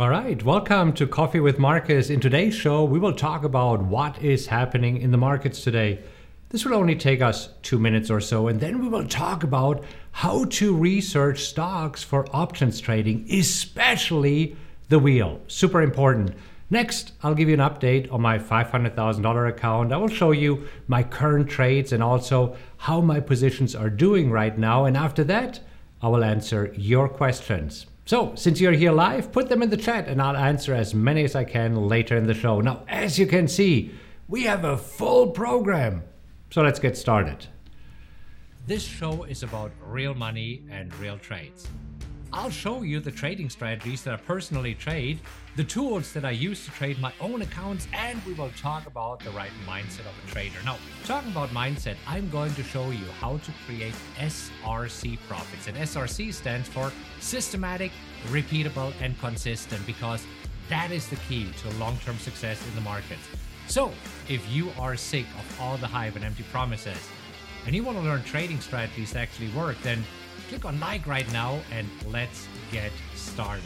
All right, welcome to Coffee with Marcus. In today's show, we will talk about what is happening in the markets today. This will only take us two minutes or so, and then we will talk about how to research stocks for options trading, especially the wheel. Super important. Next, I'll give you an update on my $500,000 account. I will show you my current trades and also how my positions are doing right now. And after that, I will answer your questions. So, since you're here live, put them in the chat and I'll answer as many as I can later in the show. Now, as you can see, we have a full program. So, let's get started. This show is about real money and real trades. I'll show you the trading strategies that I personally trade, the tools that I use to trade my own accounts, and we will talk about the right mindset of a trader. Now, talking about mindset, I'm going to show you how to create SRC profits. And SRC stands for systematic, repeatable, and consistent because that is the key to long term success in the markets. So, if you are sick of all the hype and empty promises, and you want to learn trading strategies that actually work, then click on like right now and let's get started.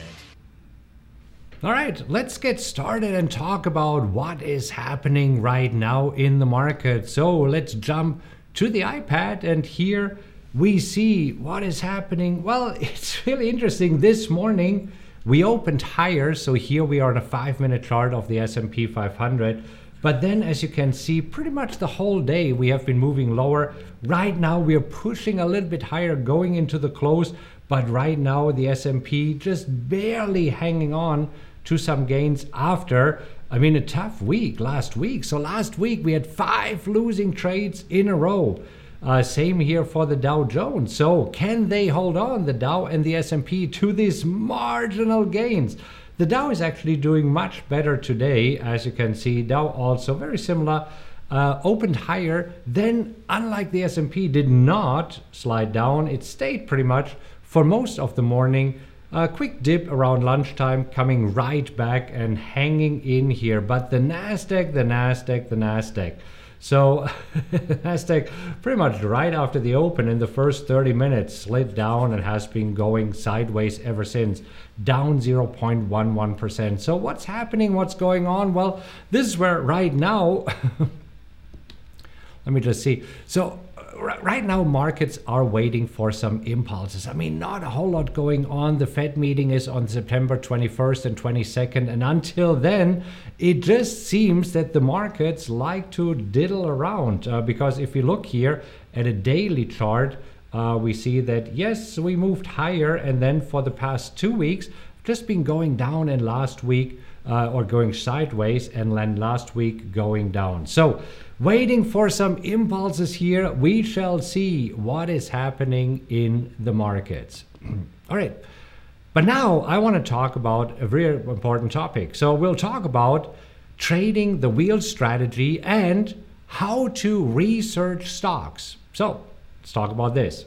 All right, let's get started and talk about what is happening right now in the market. So let's jump to the iPad and here we see what is happening. Well, it's really interesting. This morning we opened higher, so here we are on a 5-minute chart of the S&P 500 but then, as you can see, pretty much the whole day we have been moving lower. Right now, we are pushing a little bit higher going into the close, but right now the S&P just barely hanging on to some gains after I mean, a tough week last week. So last week we had five losing trades in a row. Uh, same here for the Dow Jones. So can they hold on the Dow and the S&P to these marginal gains? The Dow is actually doing much better today, as you can see. Dow also very similar, uh, opened higher. Then, unlike the S&P, did not slide down. It stayed pretty much for most of the morning. A quick dip around lunchtime, coming right back and hanging in here. But the Nasdaq, the Nasdaq, the Nasdaq. So Nasdaq pretty much right after the open in the first 30 minutes slid down and has been going sideways ever since, down 0.11%. So what's happening? What's going on? Well, this is where right now let me just see. So right now markets are waiting for some impulses. I mean, not a whole lot going on. The Fed meeting is on September 21st and 22nd, and until then, it just seems that the markets like to diddle around. Uh, because if you look here at a daily chart, uh, we see that yes, we moved higher, and then for the past two weeks, just been going down, and last week uh, or going sideways, and then last week going down. So waiting for some impulses here. We shall see what is happening in the markets. All right. But now I want to talk about a very important topic. So we'll talk about trading the wheel strategy and how to research stocks. So let's talk about this.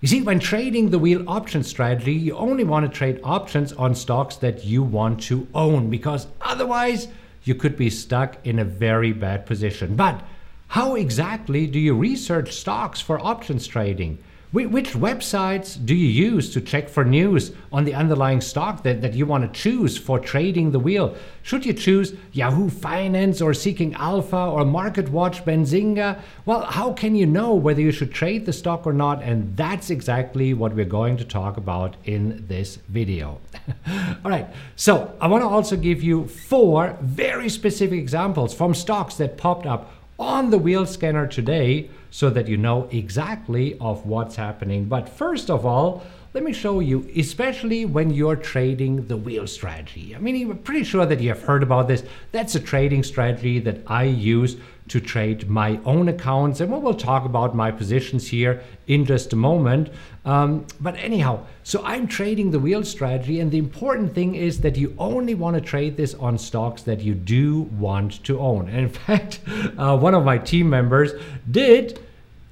You see, when trading the wheel option strategy, you only want to trade options on stocks that you want to own because otherwise you could be stuck in a very bad position. But how exactly do you research stocks for options trading? Which websites do you use to check for news on the underlying stock that, that you want to choose for trading the wheel? Should you choose Yahoo Finance or Seeking Alpha or MarketWatch Benzinga? Well, how can you know whether you should trade the stock or not? And that's exactly what we're going to talk about in this video. All right, so I want to also give you four very specific examples from stocks that popped up on the wheel scanner today so that you know exactly of what's happening. But first of all, let me show you, especially when you're trading the wheel strategy. I mean, I'm pretty sure that you have heard about this. That's a trading strategy that I use to trade my own accounts. And we will talk about my positions here in just a moment. Um, but anyhow, so I'm trading the wheel strategy. And the important thing is that you only want to trade this on stocks that you do want to own. And in fact, uh, one of my team members did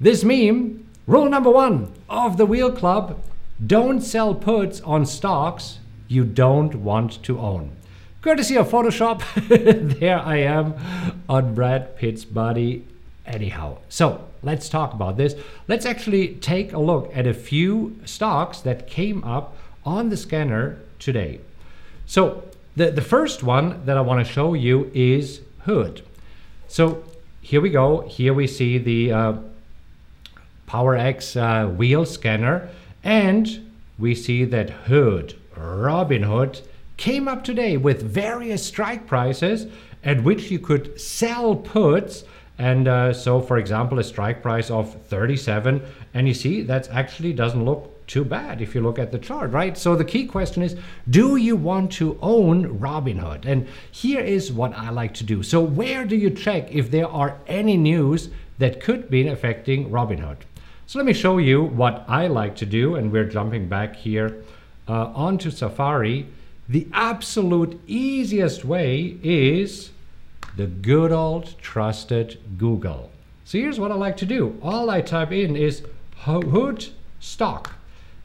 this meme. Rule number one of the Wheel Club don't sell puts on stocks you don't want to own. Courtesy of Photoshop, there I am on Brad Pitt's body. Anyhow, so let's talk about this. Let's actually take a look at a few stocks that came up on the scanner today. So the, the first one that I want to show you is Hood. So here we go. Here we see the uh, PowerX uh, wheel scanner and we see that Hood, Robinhood, came up today with various strike prices at which you could sell puts. And uh, so for example a strike price of 37 and you see that actually doesn't look too bad if you look at the chart right? So the key question is do you want to own robinhood and here is what i like to do. So where do you check if there are any news that could be affecting robinhood so let me show you what i like to do and we're jumping back here uh, onto safari the absolute easiest way is the good old trusted Google. So here's what I like to do. All I type in is Hood stock.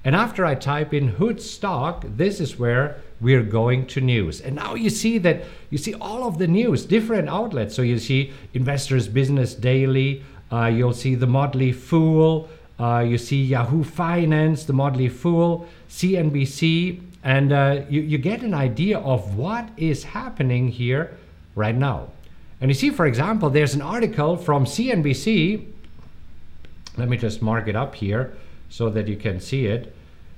And after I type in Hood stock, this is where we're going to news. And now you see that you see all of the news, different outlets. So you see Investors Business Daily, you'll see the Motley Fool, uh, you see Yahoo Finance, the Motley Fool, CNBC, and uh, you, you get an idea of what is happening here right now. And you see, for example, there's an article from CNBC. Let me just mark it up here so that you can see it.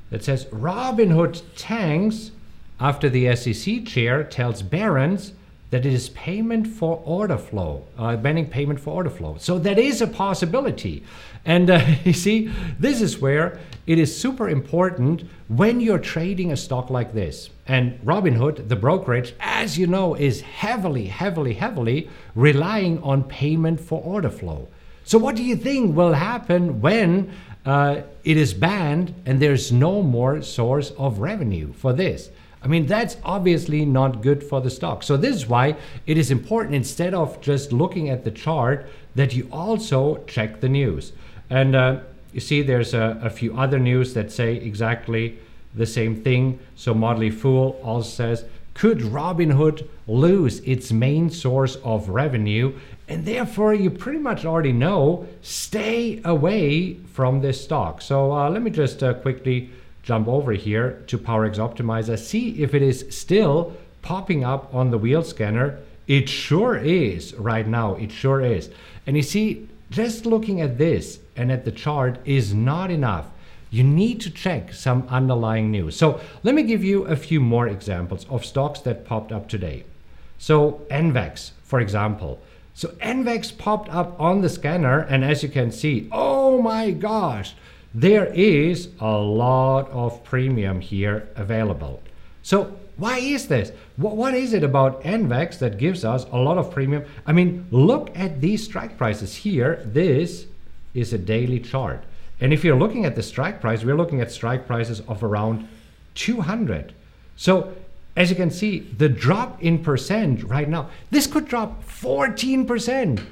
That says Robinhood tanks after the SEC chair tells Barron's that it is payment for order flow, uh, banning payment for order flow. So that is a possibility. And uh, you see, this is where it is super important when you're trading a stock like this. And Robinhood, the brokerage, as you know, is heavily, heavily, heavily relying on payment for order flow. So, what do you think will happen when uh, it is banned and there's no more source of revenue for this? I mean, that's obviously not good for the stock. So, this is why it is important instead of just looking at the chart that you also check the news. And uh, you see, there's a, a, few other news that say exactly the same thing. So, Motley Fool also says, could Robinhood lose its main source of revenue? And therefore, you pretty much already know stay away from this stock. So, uh, let me just uh, quickly jump over here to PowerX Optimizer, see if it is still popping up on the wheel scanner. It sure is right now. It sure is. And you see, just looking at this and at the chart is not enough. You need to check some underlying news. So let me give you a few more examples of stocks that popped up today. So NVAX, for example. So NVAX popped up on the scanner, and as you can see, oh my gosh, there is a lot of premium here available. So why is this? What, what is it about NVAX that gives us a lot of premium? I mean, look at these strike prices here. This is a daily chart. And if you're looking at the strike price, we're looking at strike prices of around 200. So as you can see, the drop in percent right now, this could drop 14%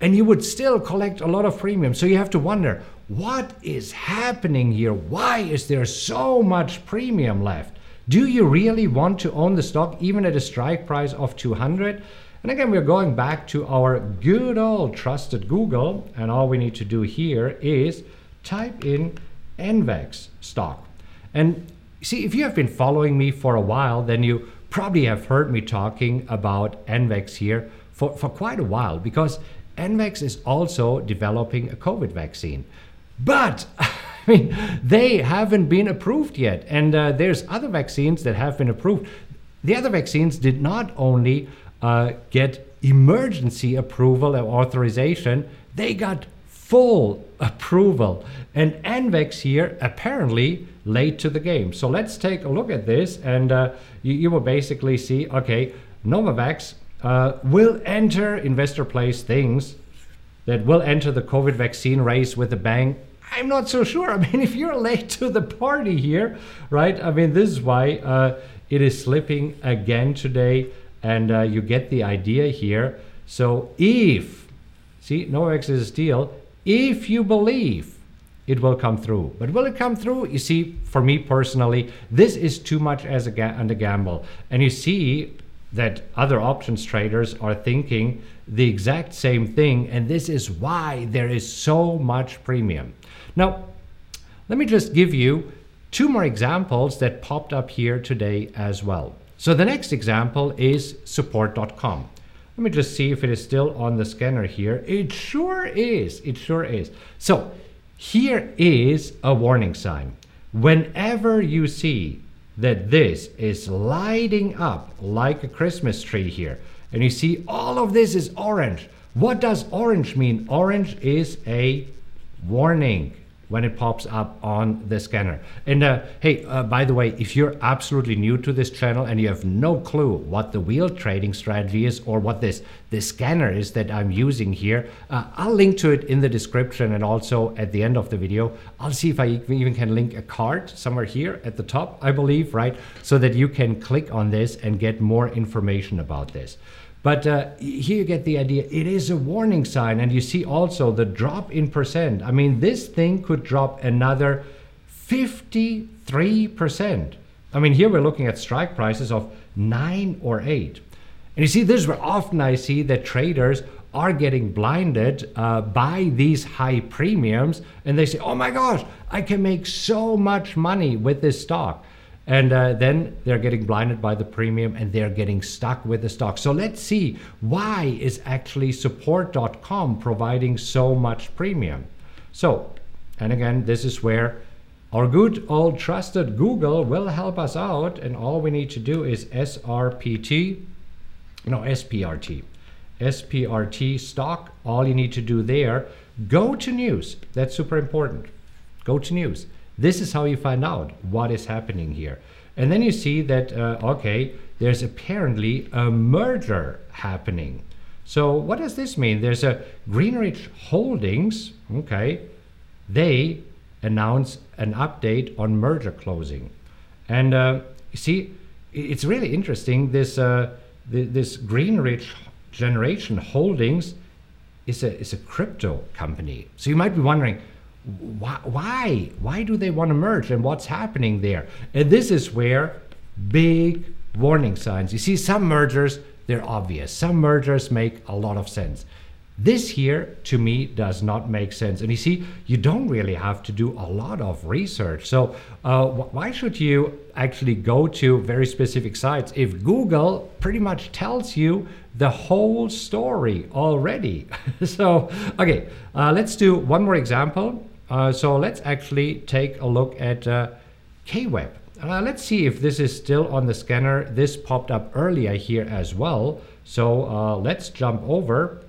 and you would still collect a lot of premium. So you have to wonder, what is happening here? Why is there so much premium left? Do you really want to own the stock even at a strike price of 200? And again, we're going back to our good old trusted Google, and all we need to do here is type in NVAX stock. And see, if you have been following me for a while, then you probably have heard me talking about NVAX here for, for quite a while because NVAX is also developing a COVID vaccine. But I mean, they haven't been approved yet. And uh, there's other vaccines that have been approved. The other vaccines did not only uh, get emergency approval or authorization, they got full approval. And NVAX here apparently late to the game. So let's take a look at this, and uh, you, you, will basically see okay, Novavax uh, will enter investor place things that will enter the COVID vaccine race with a bang I'm not so sure. I mean, if you're late to the party here, right? I mean, this is why uh, it is slipping again today, and uh, you get the idea here. So if, see, Novavax is a steal, if you believe it will come through. But will it come through? You see, for me personally, this is too much as a ga- and a gamble. And you see that other options traders are thinking the exact same thing, and this is why there is so much premium. Now, let me just give you two more examples that popped up here today as well. So the next example is support.com. Let me just see if it is still on the scanner here. It sure is. It sure is. So here is a warning sign. Whenever you see that this is lighting up like a Christmas tree here, and you see all of this is orange, what does orange mean? Orange is a warning when it pops up on the scanner. And uh, hey, uh, by the way, if you're absolutely new to this channel and you have no clue what the wheel trading strategy is or what this this scanner is that I'm using here, uh, I'll link to it in the description and also at the end of the video. I'll see if I even can link a card somewhere here at the top, I believe, right? So that you can click on this and get more information about this. But uh, here you get the idea. It is a warning sign. And you see also the drop in percent. I mean, this thing could drop another 53%. I mean, here we're looking at strike prices of nine or eight. And you see, this is where often I see that traders are getting blinded uh, by these high premiums and they say, oh my gosh, I can make so much money with this stock. And uh, then they're getting blinded by the premium and they're getting stuck with the stock. So let's see why is actually support.com providing so much premium. So, and again, this is where our good old trusted Google will help us out. And all we need to do is SRPT, no, SPRT. SPRT stock, all you need to do there, go to news. That's super important. Go to news this is how you find out what is happening here. And then you see that, uh, okay, there's apparently a merger happening. So what does this mean? There's a Greenidge Holdings, okay, they announce an update on merger closing. And uh, you see, it's really interesting. This, uh, this Greenidge Generation Holdings is a, is a crypto company. So you might be wondering, why, why why do they want to merge and what's happening there? And this is where big warning signs. You see some mergers they're obvious. Some mergers make a lot of sense. This here to me does not make sense. And you see you don't really have to do a lot of research. So uh, why should you actually go to very specific sites if google pretty much tells you the whole story already? So okay uh, let's do one more example uh, so let's actually take a look at uh, KWeb. Uh, let's see if this is still on the scanner. This popped up earlier here as well. So uh, let's jump over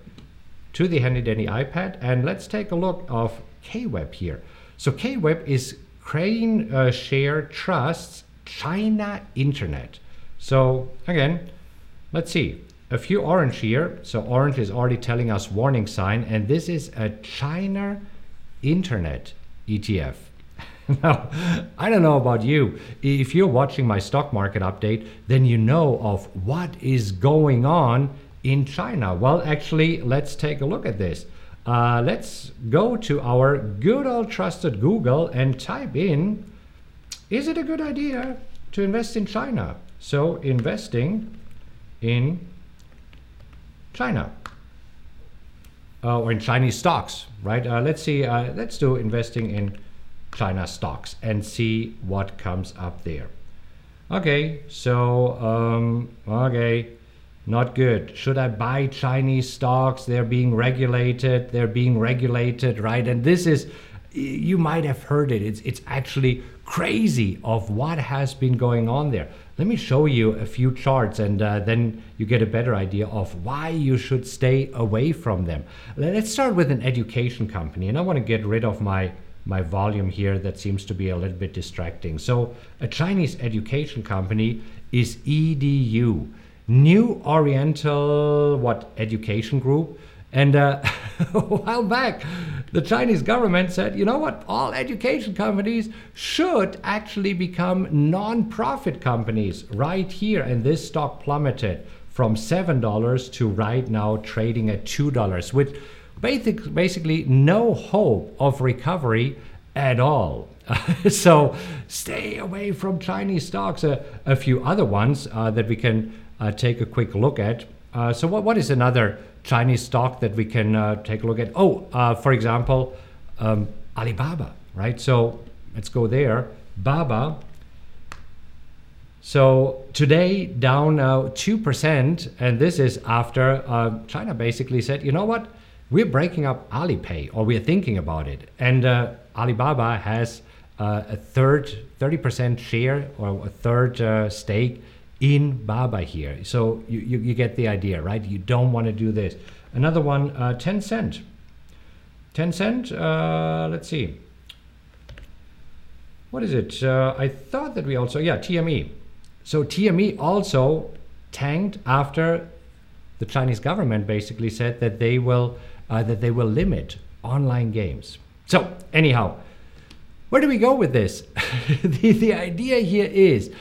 to the handy dandy iPad and let's take a look of KWeb here. So KWeb is Krane uh, Share Trust's China Internet. So again, let's see. A few orange here. So orange is already telling us warning sign and this is a China internet ETF. now, I don't know about you. If you're watching my stock market update, then you know of what is going on in China. Well, actually, let's take a look at this. Uh, let's go to our good old trusted Google and type in Is it a good idea to invest in China? So, investing in China uh, or in Chinese stocks, right? Uh, let's see, uh, let's do investing in China stocks and see what comes up there. Okay, so, um, okay, not good. Should I buy Chinese stocks? They're being regulated, they're being regulated, right? And this is, you might have heard it, it's, it's actually crazy of what has been going on there. Let me show you a few charts and uh, then you get a better idea of why you should stay away from them. Let's start with an education company and I want to get rid of my my volume here that seems to be a little bit distracting. So a Chinese education company is EDU, New Oriental what education group and uh, a while back, the Chinese government said, you know what, all education companies should actually become non-profit companies right here. And this stock plummeted from $7 to right now trading at $2, with basic, basically no hope of recovery at all. so stay away from Chinese stocks. Uh, a few other ones uh, that we can uh, take a quick look at. Uh, so what, what is another Chinese stock that we can uh, take a look at. Oh, uh, for example, um, Alibaba, right? So let's go there. Baba. So today down now 2%, and this is after uh, China basically said, you know what, we're breaking up Alipay, or we're thinking about it. And uh, Alibaba has a third, 30% share or a third stake in Baba here. So you, you, you, get the idea, right? You don't want to do this. Another one, uh, Tencent. Tencent, uh, let's see. What is it? Uh, I thought that we also, yeah, TME. So TME also tanked after the Chinese government basically said that they will uh, that they will limit online games. So anyhow, where do we go with this? the, the idea here is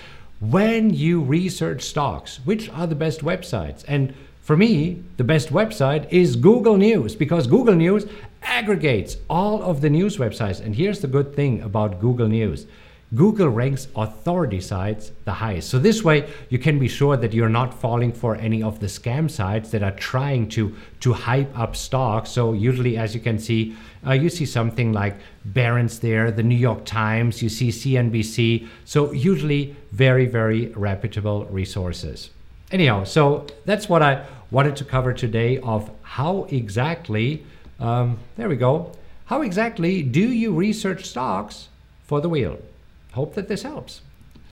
when you research stocks, which are the best websites? And for me, the best website is Google News because Google News aggregates all of the news websites. And here's the good thing about Google News Google ranks authority sites the highest. So this way you can be sure that you're not falling for any of the scam sites that are trying to to hype up stocks. So usually as you can see, uh, you see something like Barron's there, the New York Times, you see CNBC. So usually very very reputable resources. Anyhow, so that's what I wanted to cover today of how exactly um, there we go. How exactly do you research stocks for the wheel? Hope that this helps.